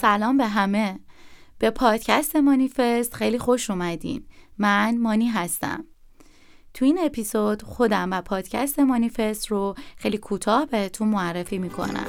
سلام به همه. به پادکست مانیفست خیلی خوش اومدین. من مانی هستم. تو این اپیزود خودم و پادکست مانیفست رو خیلی کوتاه بهتون معرفی می‌کنم.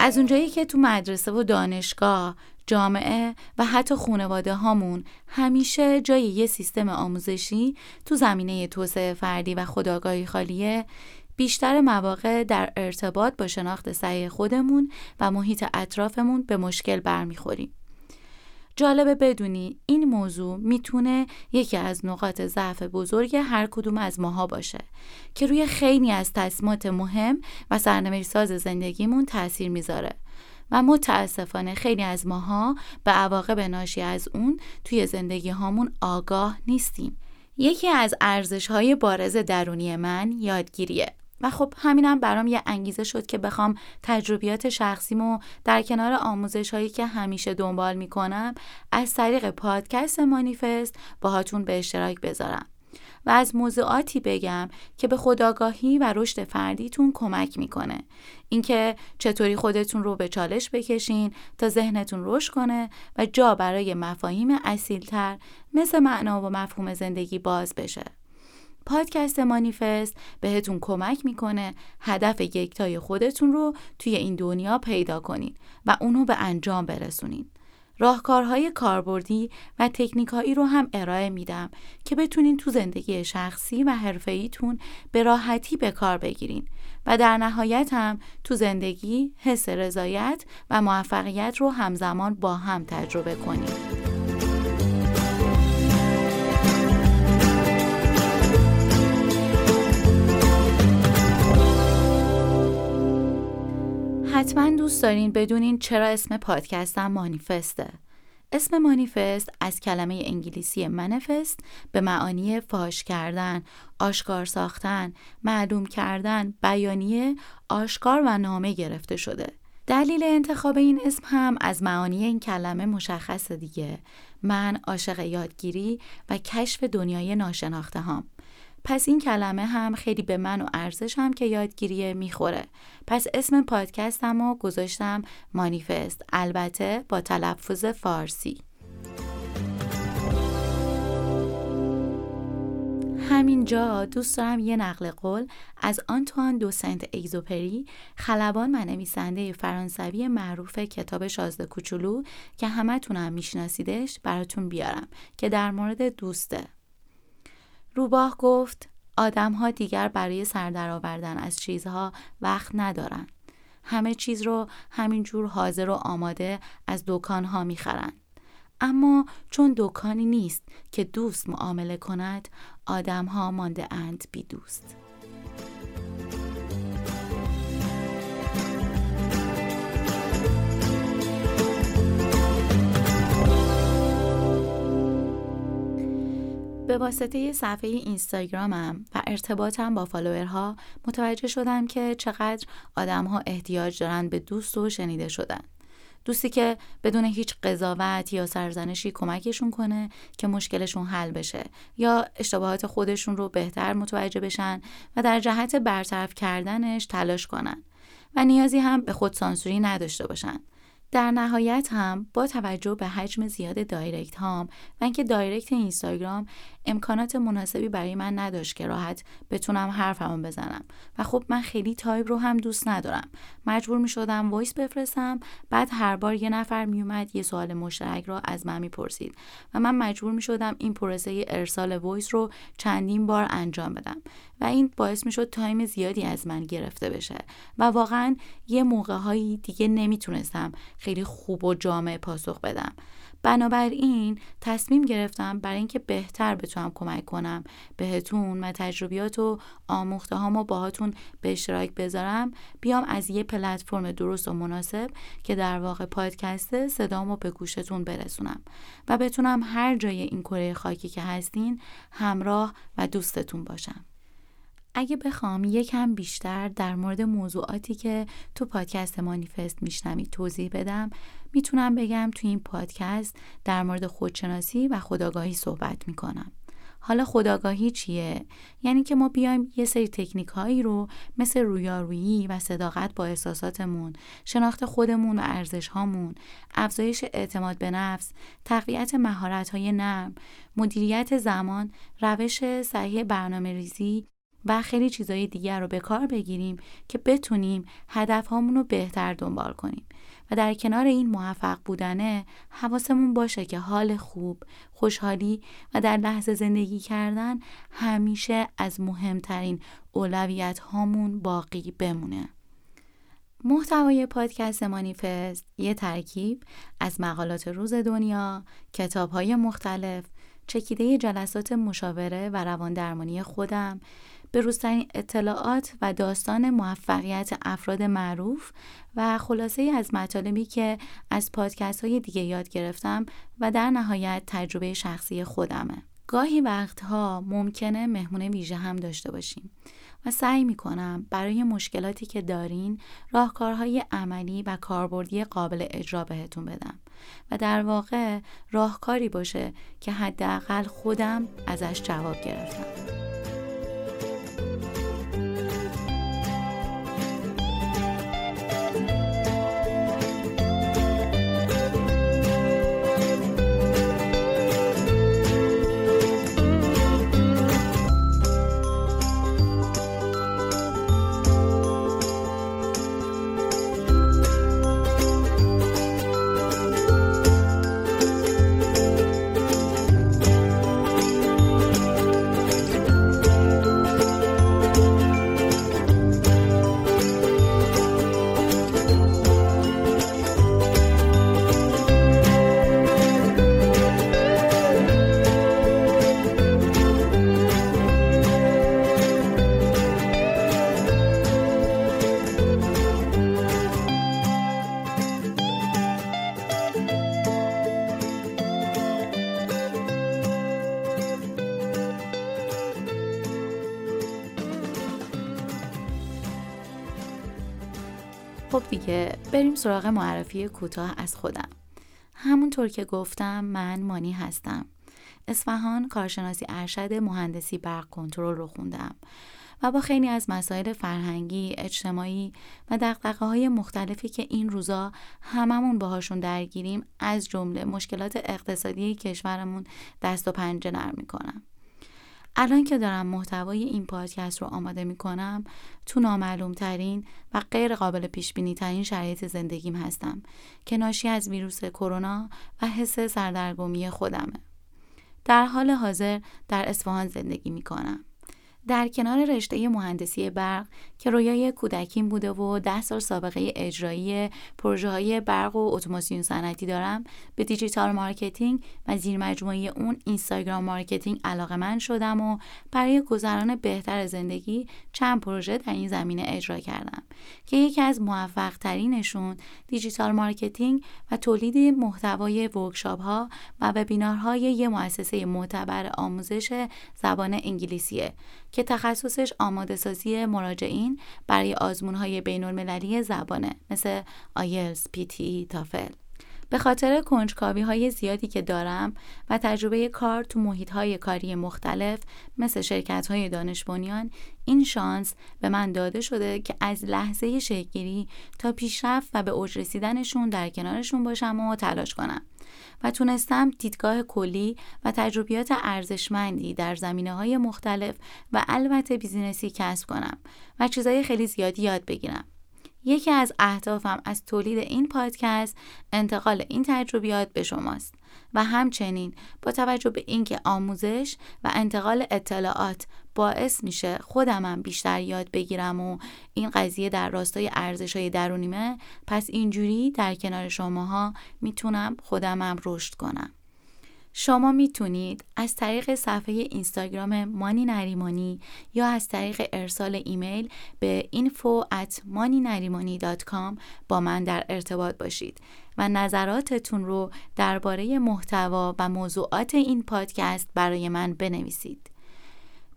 از اونجایی که تو مدرسه و دانشگاه جامعه و حتی خانواده هامون همیشه جای یه سیستم آموزشی تو زمینه توسعه فردی و خداگاهی خالیه بیشتر مواقع در ارتباط با شناخت صحیح خودمون و محیط اطرافمون به مشکل برمیخوریم. جالبه بدونی این موضوع می‌تونه یکی از نقاط ضعف بزرگ هر کدوم از ماها باشه که روی خیلی از تصمیمات مهم و سرنوشت ساز زندگیمون تاثیر می‌ذاره و متاسفانه خیلی از ماها به عواقب ناشی از اون توی زندگی هامون آگاه نیستیم. یکی از ارزش های بارز درونی من یادگیریه. و خب همینم برام یه انگیزه شد که بخوام تجربیات شخصیمو در کنار آموزش هایی که همیشه دنبال می‌کنم از طریق پادکست مانیفست باهاتون به اشتراک بذارم. و از موضوعاتی بگم که به خداگاهی و رشد فردیتون کمک می‌کنه اینکه چطوری خودتون رو به چالش بکشین تا ذهنتون رشد کنه و جا برای مفاهیم اصیلتر مثل معنا و مفهوم زندگی باز بشه پادکست مانیفست بهتون کمک می‌کنه هدف یکتای خودتون رو توی این دنیا پیدا کنین و اونو به انجام برسونین. راهکارهای کاربردی و تکنیکایی رو هم ارائه میدم که بتونین تو زندگی شخصی و حرفه‌ایتون به راحتی به کار بگیرین و در نهایت هم تو زندگی حس رضایت و موفقیت رو همزمان با هم تجربه کنید. حتما دوست دارین بدونین چرا اسم پادکستم مانیفسته اسم مانیفست از کلمه انگلیسی منفست به معانی فاش کردن، آشکار ساختن، معلوم کردن، بیانیه، آشکار و نامه گرفته شده. دلیل انتخاب این اسم هم از معانی این کلمه مشخص دیگه. من عاشق یادگیری و کشف دنیای ناشناخته هم. پس این کلمه هم خیلی به من و ارزشم که یادگیریه می‌خوره. پس اسم پادکستم رو گذاشتم مانیفست البته با تلفظ فارسی. همینجا دوست دارم یه نقل قول از آنتوان دو سنت ایزوپری خلبان و نویسنده فرانسوی معروف کتاب شازده کوچولو که همتونم میشناسیدش براتون بیارم که در مورد دوسته. روباه گفت آدم ها دیگر برای سر آوردن از چیزها وقت ندارن. همه چیز رو همینجور حاضر و آماده از دکان ها می‌خرند. اما چون دکانی نیست که دوست معامله کند آدم ها مانده اند بی دوست. به واسطه صفحه اینستاگرامم و ارتباطم با فالوورها متوجه شدم که چقدر آدمها احتیاج دارن به دوست و شنیده شدن. دوستی که بدون هیچ قضاوت یا سرزنشی کمکشون کنه که مشکلشون حل بشه یا اشتباهات خودشون رو بهتر متوجه بشن و در جهت برطرف کردنش تلاش کنن و نیازی هم به خود سانسوری نداشته باشن در نهایت هم با توجه به حجم زیاد دایرکت هام و اینکه direct اینستاگرام امکانات مناسبی برای من نداشت که راحت بتونم حرفمو بزنم. و خب من خیلی تایپ رو هم دوست ندارم. مجبور می شدم voice بفرستم بعد هر بار یه نفر می اومد یه سوال مشترک رو از من می‌پرسید. و من مجبور می شدم این پروسه ارسال voice رو چندین بار انجام بدم. و این باعث می شد time زیادی از من گرفته بشه. و واقعا یه موقع هایی دیگه نمی‌تونستم خیلی خوب و جامع پاسخ بدم. بنابراین تصمیم گرفتم برای اینکه بهتر بتونم کمک کنم. بهتون و تجربیات و آموخته هامو باهاتون به اشتراک بذارم. بیام از یه پلتفرم درست و مناسب که در واقع پادکسته صدامو به گوشتون برسونم و بتونم هر جای این کره خاکی که هستین همراه و دوستتون باشم. اگه بخوام یکم بیشتر در مورد موضوعاتی که تو پادکست مانیفست میشنوید توضیح بدم می‌تونم بگم تو این پادکست در مورد خودشناسی و خداگاهی صحبت می‌کنم حالا خداگاهی چیه؟ یعنی که ما بیایم یه سری تکنیک هایی رو مثل رویارویی و صداقت با احساساتمون، شناخت خودمون و ارزش هامون، افزایش اعتماد به نفس، تقویت مهارت های نرم، مدیریت زمان، روش صحیح برنامه ریزی و خیلی چیزهای دیگر رو به کار بگیریم که بتونیم هدف رو بهتر دنبال کنیم. و در کنار این موفق بودنه حواسمون باشه که حال خوب، خوشحالی و در لحظه زندگی کردن همیشه از مهمترین اولویت هامون باقی بمونه. محتوای پادکست مانیفست یه ترکیب از مقالات روز دنیا، کتاب های مختلف، چکیده جلسات مشاوره و روان درمانی خودم، به روزترین اطلاعات و داستان موفقیت افراد معروف و خلاصه از مطالبی که از پادکست های دیگه یاد گرفتم و در نهایت تجربه شخصی خودمه. گاهی وقتها ممکنه مهمون ویژه هم داشته باشیم و سعی می‌کنم برای مشکلاتی که دارین راهکارهای عملی و کاربردی قابل اجرا بهتون بدم و در واقع راهکاری باشه که حداقل خودم ازش جواب گرفتم. خب دیگه بریم سراغ معرفی کوتاه از خودم همونطور که گفتم من مانی هستم اصفهان کارشناسی ارشد مهندسی برق کنترل رو خوندم و با خیلی از مسائل فرهنگی، اجتماعی و دقدقه های مختلفی که این روزا هممون باهاشون درگیریم از جمله مشکلات اقتصادی کشورمون دست و پنجه نرم می‌کنم. الان که دارم محتوای این پادکست رو آماده می کنم تو نامعلوم ترین و غیر قابل پیش بینی ترین شرایط زندگیم هستم که ناشی از ویروس کرونا و حس سردرگمی خودمه. در حال حاضر در اصفهان زندگی می کنم. در کنار رشته مهندسی برق که رویای کودکیم بوده و ده سال سابقه اجرایی پروژه های برق و اتوماسیون صنعتی دارم به digital marketing و زیر مجموعه اون Instagram marketing علاقه مند شدم و برای گذران بهتر زندگی چند پروژه در این زمینه اجرا کردم که یکی از موفق ترینشون digital marketing و تولید محتوای workshop ها و وبینارهای یه مؤسسه معتبر آموزش زبان انگلیسیه. که تخصصش آماده سازی مراجعین برای آزمون های بین المللی زبانه مثل آیلتس، PTE، تافل. به خاطر کنجکاوی های زیادی که دارم و تجربه کار تو محیط های کاری مختلف مثل شرکت های دانش بنیان این شانس به من داده شده که از لحظه شکلگیری تا پیشرفت و به اوج رسیدنشون در کنارشون باشم و تلاش کنم و تونستم دیدگاه کلی و تجربیات ارزشمندی در زمینه های مختلف و البته بیزینسی کسب کنم و چیزهای خیلی زیادی یاد بگیرم. یکی از اهدافم از تولید این پادکست انتقال این تجربیات به شماست و همچنین با توجه به اینکه آموزش و انتقال اطلاعات باعث میشه خودمم بیشتر یاد بگیرم و این قضیه در راستای ارزش های درونیمه پس اینجوری در کنار شماها می‌تونم خودمم رشد کنم. شما می‌تونید از طریق صفحه اینستاگرام مانی نریمانی یا از طریق ارسال ایمیل به info at با من در ارتباط باشید و نظراتتون رو درباره محتوا و موضوعات این پادکست برای من بنویسید.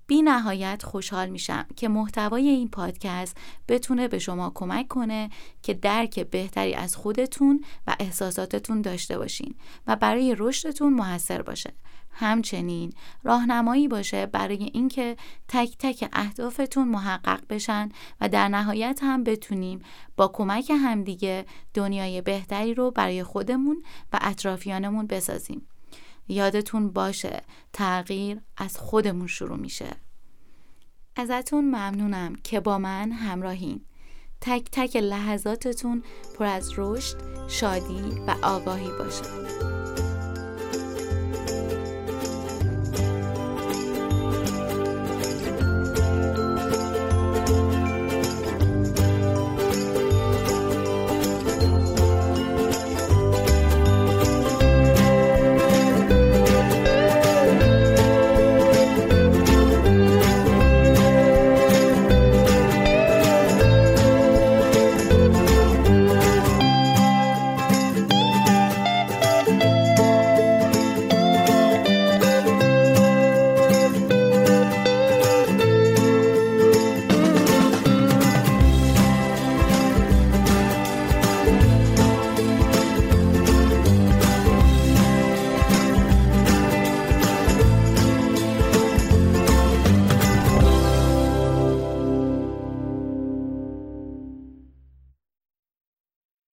بی نهایت خوشحال میشم که محتوای این پادکست بتونه به شما کمک کنه که درک بهتری از خودتون و احساساتتون داشته باشین و برای رشدتون موثر باشه. همچنین راهنمایی باشه برای اینکه تک تک اهدافتون محقق بشن و در نهایت هم بتونیم با کمک همدیگه دنیای بهتری رو برای خودمون و اطرافیانمون بسازیم. یادتون باشه تغییر از خودمون شروع میشه. ازتون ممنونم که با من همراهین. تک تک لحظاتتون پر از رشد، شادی و آگاهی باشه.